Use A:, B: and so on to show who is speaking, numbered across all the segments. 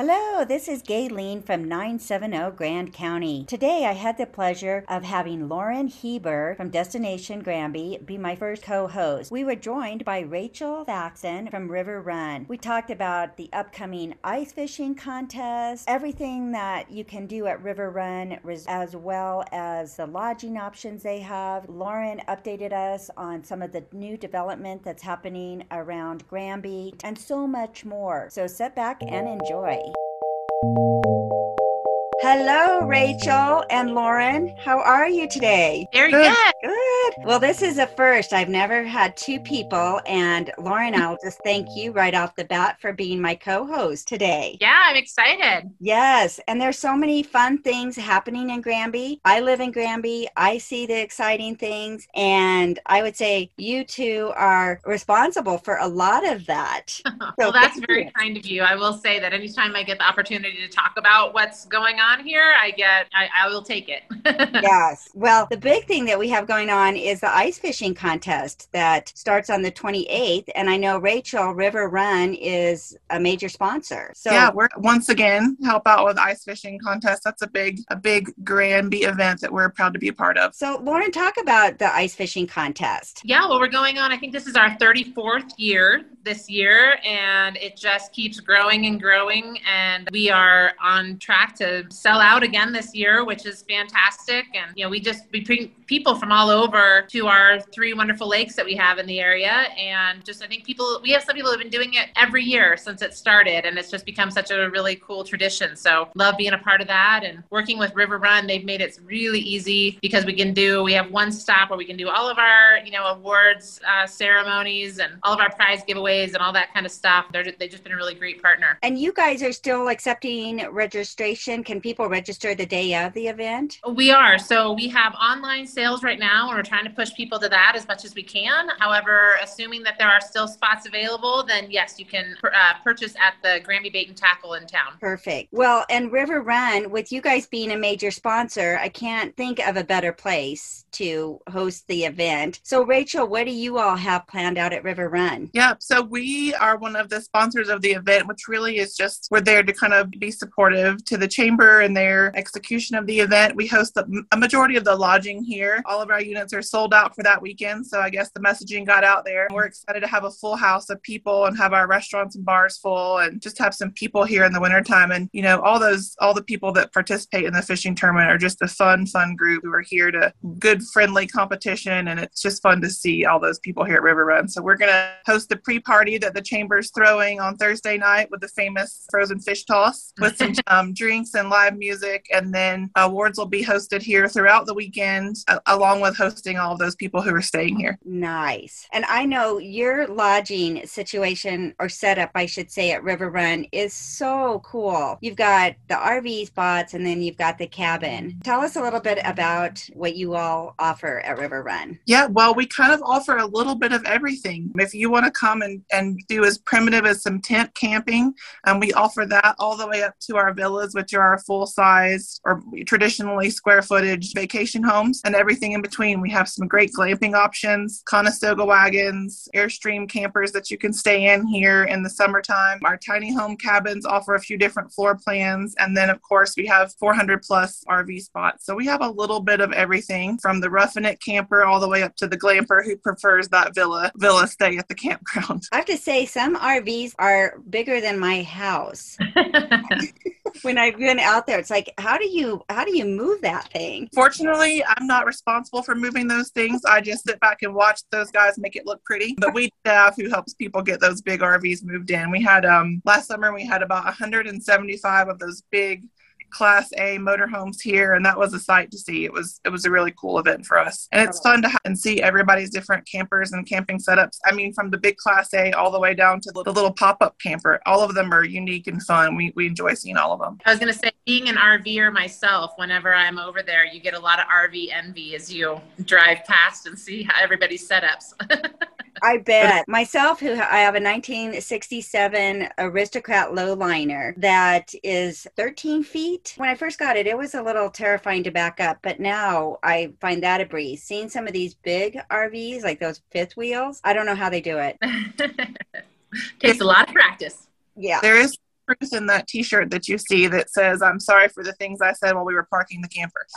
A: Hello, this is Gayleen from 970 Grand County. Today I had the pleasure of having Lauren Huber from Destination Granby be my first co host. We were joined by Rachael Thackston from River Run. We talked about the upcoming ice fishing contest, everything that you can do at River Run, as well as the lodging options they have. Lauren updated us on some of the new development that's happening around Granby and so much more. So sit back and enjoy. Hello, Rachael and Lauren. How are you today?
B: Very good.
A: Good. Well, this is a first. I've never had two people. And Lauren, I'll just thank you right off the bat for being my co host today.
B: Yeah, I'm excited.
A: Yes. And there's so many fun things happening in Granby. I live in Granby. I see the exciting things. And I would say you two are responsible for a lot of that.
B: So well, that's very you. kind of you. I will say that anytime I get the opportunity to talk about what's going on here, I get, I, I will take it.
A: yes. Well, the big thing that we have going on is the ice fishing contest that starts on the 28th. And I know Rachael River Run is a major sponsor.
C: So yeah, we're once again help out with ice fishing contest. That's a big, a big Granby event that we're proud to be a part of.
A: So Lauren, talk about the ice fishing contest.
B: Yeah, well, we're going on, I think this is our 34th year this year and it just keeps growing and growing and we are on track to sell out again this year which is fantastic. And you know we just we bring people from all over to our three wonderful lakes that we have in the area. And just i think people we have some people who have been doing it every year since it started and it's just become such a really cool tradition. So love being a part of that and working with river run. They've made it really easy because we can do we have one stop where we can do all of our you know awards uh, ceremonies and all of our prize giveaways and all that kind of stuff. They're, they've just been a really great partner.
A: And you guys are still accepting registration. Can people register the day of the event?
B: We are. So we have online sales right now, and we're trying to push people to that as much as we can. However, assuming that there are still spots available, then yes, you can uh, purchase at the Granby Bait and Tackle in town.
A: Perfect. Well, and River Run, with you guys being a major sponsor, I can't think of a better place to host the event. So, Rachael, what do you all have planned out at River Run?
C: Yeah. So we are one of the sponsors of the event, which really is just we're there to kind of be supportive to the chamber and their execution of the event. We host the, a majority of the lodging here. All of our units are sold out for that weekend, so I guess the messaging got out there. We're excited to have a full house of people and have our restaurants and bars full and just have some people here in the wintertime. And you know, all those all the people that participate in the fishing tournament are just a fun, fun group who are here to good, friendly competition, and it's just fun to see all those people here at River Run. So we're gonna host the pre-party party that the chamber's throwing on Thursday night with the famous frozen fish toss with some um, drinks and live music. And then awards will be hosted here throughout the weekend, uh, along with hosting all of those people who are staying here.
A: Nice. And I know your lodging situation or setup, I should say, at River Run is so cool. You've got the RV spots and then you've got the cabin. Tell us a little bit about what you all offer at River Run.
C: Yeah, well, we kind of offer a little bit of everything. If you want to come and and do as primitive as some tent camping. And we offer that all the way up to our villas, which are our full size or traditionally square footage vacation homes and everything in between. We have some great glamping options, Conestoga wagons, Airstream campers that you can stay in here in the summertime. Our tiny home cabins offer a few different floor plans. And then, of course, we have 400 plus RV spots. So we have a little bit of everything from the roughing it camper all the way up to the glamper who prefers that villa villa stay at the campground.
A: I have to say, some RVs are bigger than my house. when I've been out there, it's like, how do you how do you move that thing?
C: Fortunately, I'm not responsible for moving those things. I just sit back and watch those guys make it look pretty. But we staff who helps people get those big RVs moved in. We had um last summer we had about 175 of those big class A motorhomes here, and that was a sight to see. It was it was a really cool event for us, and it's fun to have and see everybody's different campers and camping setups. I mean, from the big class A all the way down to the little pop up camper. All of them are unique and fun. We we enjoy seeing all of them.
B: I was gonna say, being an RVer myself, whenever I'm over there, you get a lot of RV envy as you drive past and see how everybody's setups.
A: I bet. Myself, who I have a 1967 Aristocrat lowliner that is 13 feet. When I first got it, it was a little terrifying to back up, but now I find that a breeze. Seeing some of these big RVs, like those fifth wheels, I don't know how they do it.
B: Takes a lot of practice.
A: Yeah.
C: There is truth in that T-shirt that you see that says "I'm sorry for the things I said while we were parking the camper."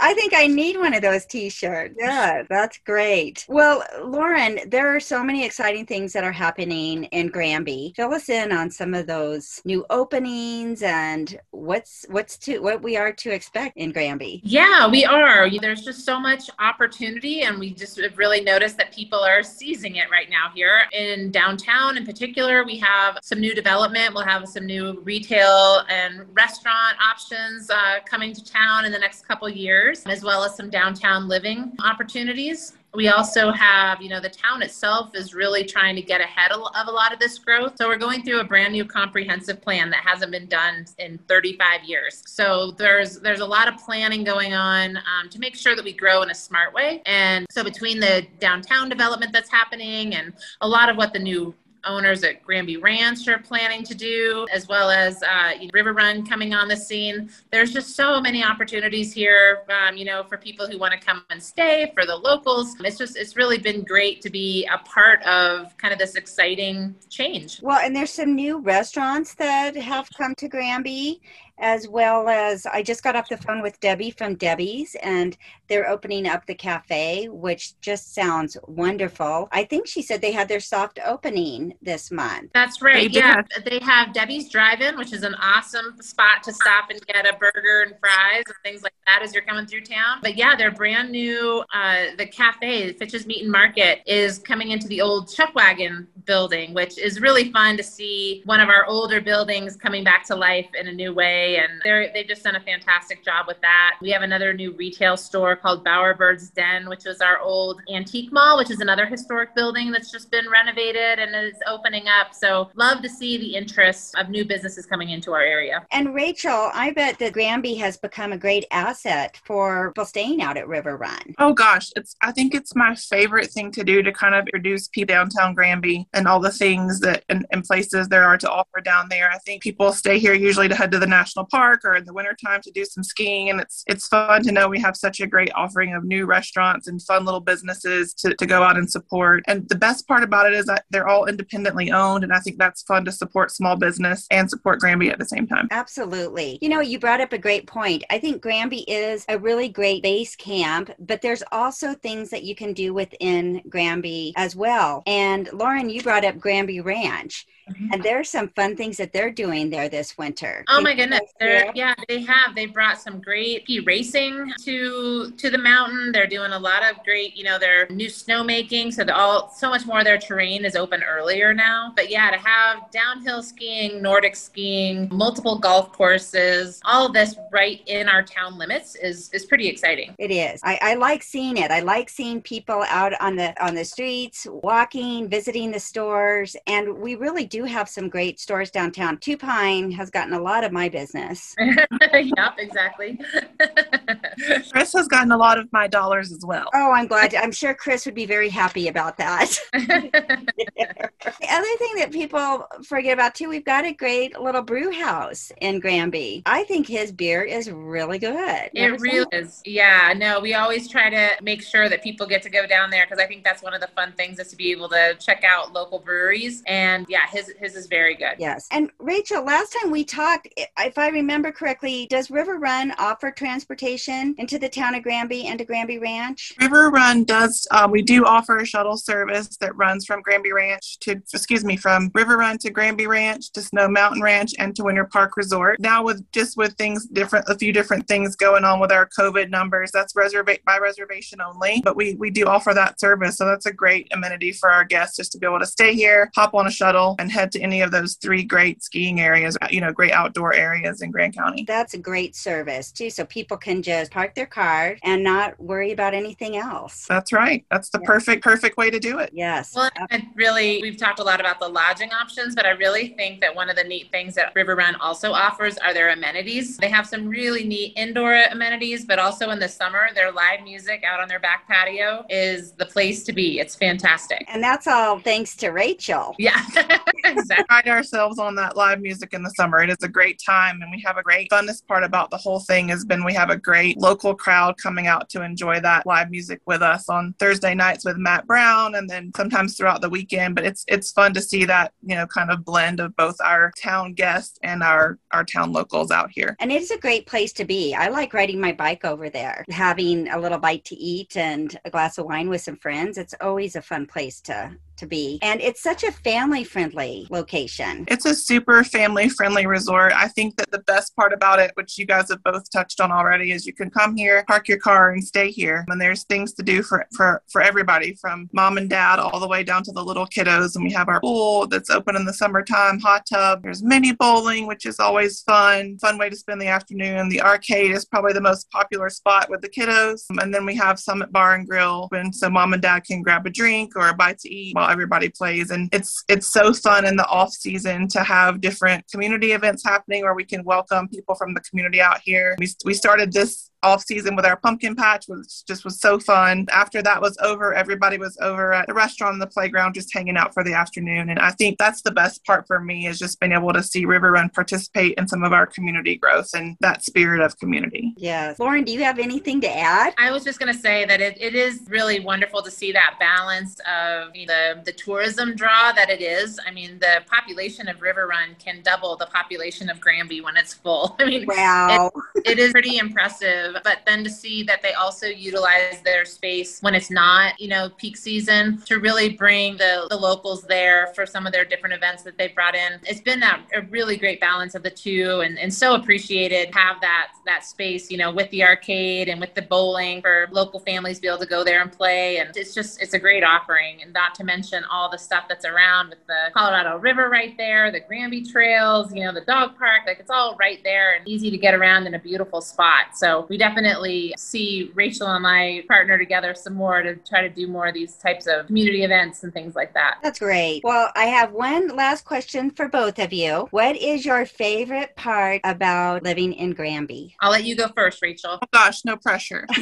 A: I think I need one of those T-shirts. Yeah, that's great. Well, Lauren, there are so many exciting things that are happening in Granby. Fill us in on some of those new openings and what's what's to what we are to expect in Granby.
B: Yeah, we are. There's just so much opportunity, and we just have really noticed that people are seizing it right now here in downtown. In particular, we have some new development. We'll have some new retail and restaurant options uh, coming to town in the next couple years, as well as some downtown living opportunities we also have, you know, the town itself is really trying to get ahead of a lot of this growth. So we're going through a brand new comprehensive plan that hasn't been done in 35 years. So there's there's a lot of planning going on um, to make sure that we grow in a smart way. And so between the downtown development that's happening and a lot of what the new owners at Granby Ranch are planning to do, as well as uh, you know, River Run coming on the scene. There's just so many opportunities here, um, you know, for people who want to come and stay, for the locals. It's just, it's really been great to be a part of kind of this exciting change.
A: Well, and there's some new restaurants that have come to Granby as well as I just got off the phone with Debbie from Debbie's, and they're opening up the cafe, which just sounds wonderful. I think she said they had their soft opening this month.
B: That's right. They yeah, they have Debbie's Drive-In, which is an awesome spot to stop and get a burger and fries and things like that as you're coming through town. But yeah, they're brand new. Uh, the cafe, Fitch's Meat and Market, is coming into the old Chuck Wagon building, which is really fun to see one of our older buildings coming back to life in a new way and they're they've just done a fantastic job with that. We have another new retail store called Bowerbird's Den, which was our old antique mall, which is another historic building that's just been renovated and is opening up. So love to see the interest of new businesses coming into our area.
A: And Rachael, I bet that Granby has become a great asset for people staying out at River Run.
C: Oh gosh, it's I think it's my favorite thing to do to kind of introduce people downtown Granby and all the things that and, and places there are to offer down there. I think people stay here usually to head to the national park or in the wintertime to do some skiing. And it's it's fun to know we have such a great offering of new restaurants and fun little businesses to, to go out and support. And the best part about it is that they're all independently owned. And I think that's fun to support small business and support Granby at the same time.
A: Absolutely. You know, you brought up a great point. I think Granby is a really great base camp, but there's also things that you can do within Granby as well. And Lauren, you brought up Granby Ranch. Mm-hmm. And there's some fun things that they're doing there this winter.
B: Oh my goodness. They're, yeah, they have. They brought some great racing to to the mountain. They're doing a lot of great, you know, their new snowmaking. So they're all so much more of their terrain is open earlier now. But yeah, to have downhill skiing, Nordic skiing, multiple golf courses, all of this right in our town limits is is pretty exciting.
A: It is. I, I like seeing it. I like seeing people out on the on the streets, walking, visiting the stores, and we really do have some great stores downtown. Two Pine has gotten a lot of my business.
B: yep, exactly.
C: Chris has gotten a lot of my dollars as well.
A: Oh, I'm glad. I'm sure Chris would be very happy about that. the other thing that people forget about too, we've got a great little brew house in Granby. I think his beer is really good.
B: It really is. Yeah, no, we always try to make sure that people get to go down there because I think that's one of the fun things is to be able to check out local breweries. And yeah, his his his is very good.
A: Yes. And Rachael, last time we talked, if I remember correctly, does River Run offer transportation into the town of Granby and to Granby Ranch?
C: River Run does. Um, we do offer a shuttle service that runs from Granby Ranch to, excuse me, from River Run to Granby Ranch to Snow Mountain Ranch and to Winter Park Resort. Now with just with things different, a few different things going on with our COVID numbers, that's reservation by reservation only. But we we do offer that service, so that's a great amenity for our guests just to be able to stay here, hop on a shuttle, and head to any of those three great skiing areas, you know, great outdoor areas in Grand County.
A: That's a great service too. So people can just park their car and not worry about anything else.
C: That's right. That's the perfect, perfect way to do it.
A: Yes.
B: Well, and really, we've talked a lot about the lodging options, but I really think that one of the neat things that River Run also offers are their amenities. They have some really neat indoor amenities, but also in the summer, their live music out on their back patio is the place to be. It's fantastic.
A: And that's all thanks to Rachael.
B: Yeah.
C: exactly pride ourselves on that live music in the summer. It is a great time, and we have a great funnest part about the whole thing has been we have a great local crowd coming out to enjoy that live music with us on Thursday nights with Matt Brown and then sometimes throughout the weekend. But it's it's fun to see that, you know, kind of blend of both our town guests and our our town locals out here.
A: And it's a great place to be. I like riding my bike over there, having a little bite to eat and a glass of wine with some friends. It's always a fun place to to be. And it's such a family friendly location.
C: It's a super family friendly resort. I think that the best part about it, which you guys have both touched on already, is you can come here, park your car, and stay here. And there's things to do for, for, for everybody from mom and dad all the way down to the little kiddos. And we have our pool that's open in the summertime, hot tub. There's mini bowling, which is always fun, fun way to spend the afternoon. The arcade is probably the most popular spot with the kiddos. And then we have Summit Bar and Grill, and so mom and dad can grab a drink or a bite to eat everybody plays. And it's it's so fun in the off season to have different community events happening where we can welcome people from the community out here. We, we started this off season with our pumpkin patch was just was so fun. After that was over, everybody was over at the restaurant and the playground just hanging out for the afternoon. And I think that's the best part for me is just being able to see River Run participate in some of our community growth and that spirit of community.
A: Yes. Lauren, do you have anything to add?
B: I was just going to say that it, it is really wonderful to see that balance of the, the tourism draw that it is. I mean, the population of River Run can double the population of Granby when it's full. I mean,
A: wow.
B: it, it is pretty impressive but then to see that they also utilize their space when it's not, you know, peak season to really bring the, the locals there for some of their different events that they brought in. It's been that a really great balance of the two and, and so appreciated have that that space, you know, with the arcade and with the bowling for local families to be able to go there and play. And it's just it's a great offering. And not to mention all the stuff that's around with the Colorado River right there, the Granby trails, you know, the dog park, like it's all right there and easy to get around in a beautiful spot. So we definitely see Rachael and I partner together some more to try to do more of these types of community events and things like that.
A: That's great. Well, I have one last question for both of you. What is your favorite part about living in Granby?
B: I'll let you go first, Rachael.
C: Oh gosh, no pressure.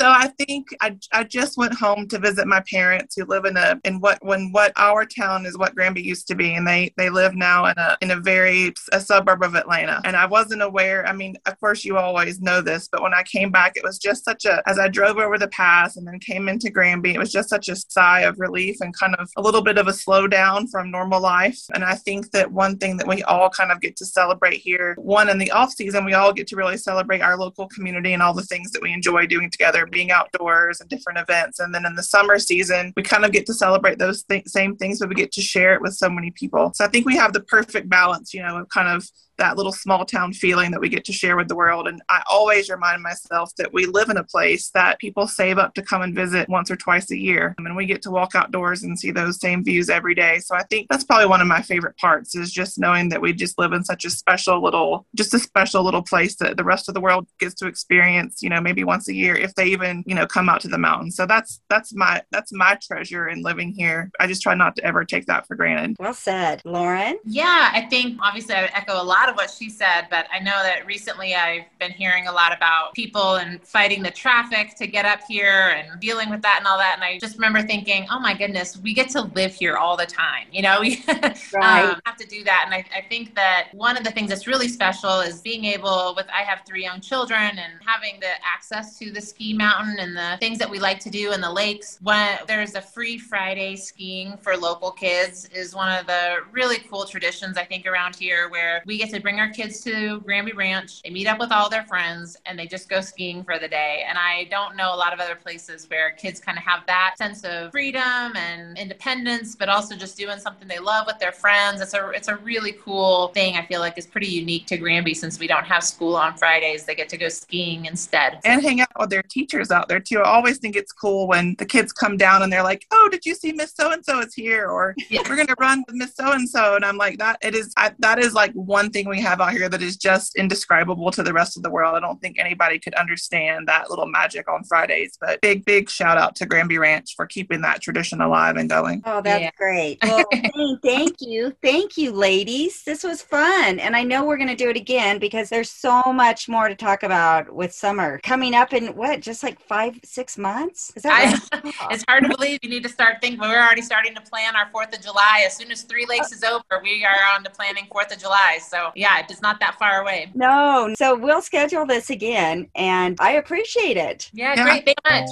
C: so I think I, I just went home to visit my parents who live in a in what when what our town is what Granby used to be, and they they live now in a in a very a suburb of Atlanta. And I wasn't aware. I mean, of course, you always know this, but when I came back, it was just such a, as I drove over the pass and then came into Granby, it was just such a sigh of relief and kind of a little bit of a slowdown from normal life. And I think that one thing that we all kind of get to celebrate here, one in the off season, we all get to really celebrate our local community and all the things that we enjoy doing together, being outdoors and different events. And then in the summer season, we kind of get to celebrate those th- same things, but we get to share it with so many people. So I think we have the perfect balance, you know, of kind of that little small town feeling that we get to share with the world. And I always remind myself that we live in a place that people save up to come and visit once or twice a year. And we get to walk outdoors and see those same views every day. So I think that's probably one of my favorite parts is just knowing that we just live in such a special little, just a special little place that the rest of the world gets to experience, you know, maybe once a year if they even, you know, come out to the mountains. So that's, that's my, that's my treasure in living here. I just try not to ever take that for granted.
A: Well said. Lauren?
B: Yeah, I think obviously I echo a lot of what she said, but I know that recently I've been hearing a lot about people and fighting the traffic to get up here and dealing with that and all that. And I just remember thinking, oh my goodness, we get to live here all the time. You know, we right. um, have to do that. And I, I think that one of the things that's really special is being able, with I have three young children and having the access to the ski mountain and the things that we like to do in the lakes. When there's a free Friday skiing for local kids is one of the really cool traditions I think around here where we get to bring our kids to Granby Ranch. They meet up with all their friends and they just go skiing for the day. And I don't know a lot of other places where kids kind of have that sense of freedom and independence, but also just doing something they love with their friends. It's a it's a really cool thing. I feel like is pretty unique to Granby since we don't have school on Fridays. They get to go skiing instead
C: and hang out with their teachers out there too. I always think it's cool when the kids come down and they're like, "Oh, did you see Miss So and So is here?" or yeah. "We're gonna run with Miss So and So," and I'm like, "That it is. I, that is like one thing we have out here that is just indescribable to the rest of the world. I don't think anybody could understand that little magic on Fridays. But big, big shout out to Granby Ranch for keeping that tradition alive and going.
A: Oh, that's yeah. great. Well, thank you. Thank you, ladies. This was fun. And I know we're going to do it again because there's so much more to talk about with summer coming up in what, just like five, six months?
B: Is that right? it's hard to believe. You need to start thinking. We're already starting to plan our 4th of July. As soon as Three Lakes is over, we are on to planning 4th of July. So, yeah, it's not that far away.
A: No, so we'll schedule this again, and I appreciate it.
B: Yeah, yeah. great. Very much.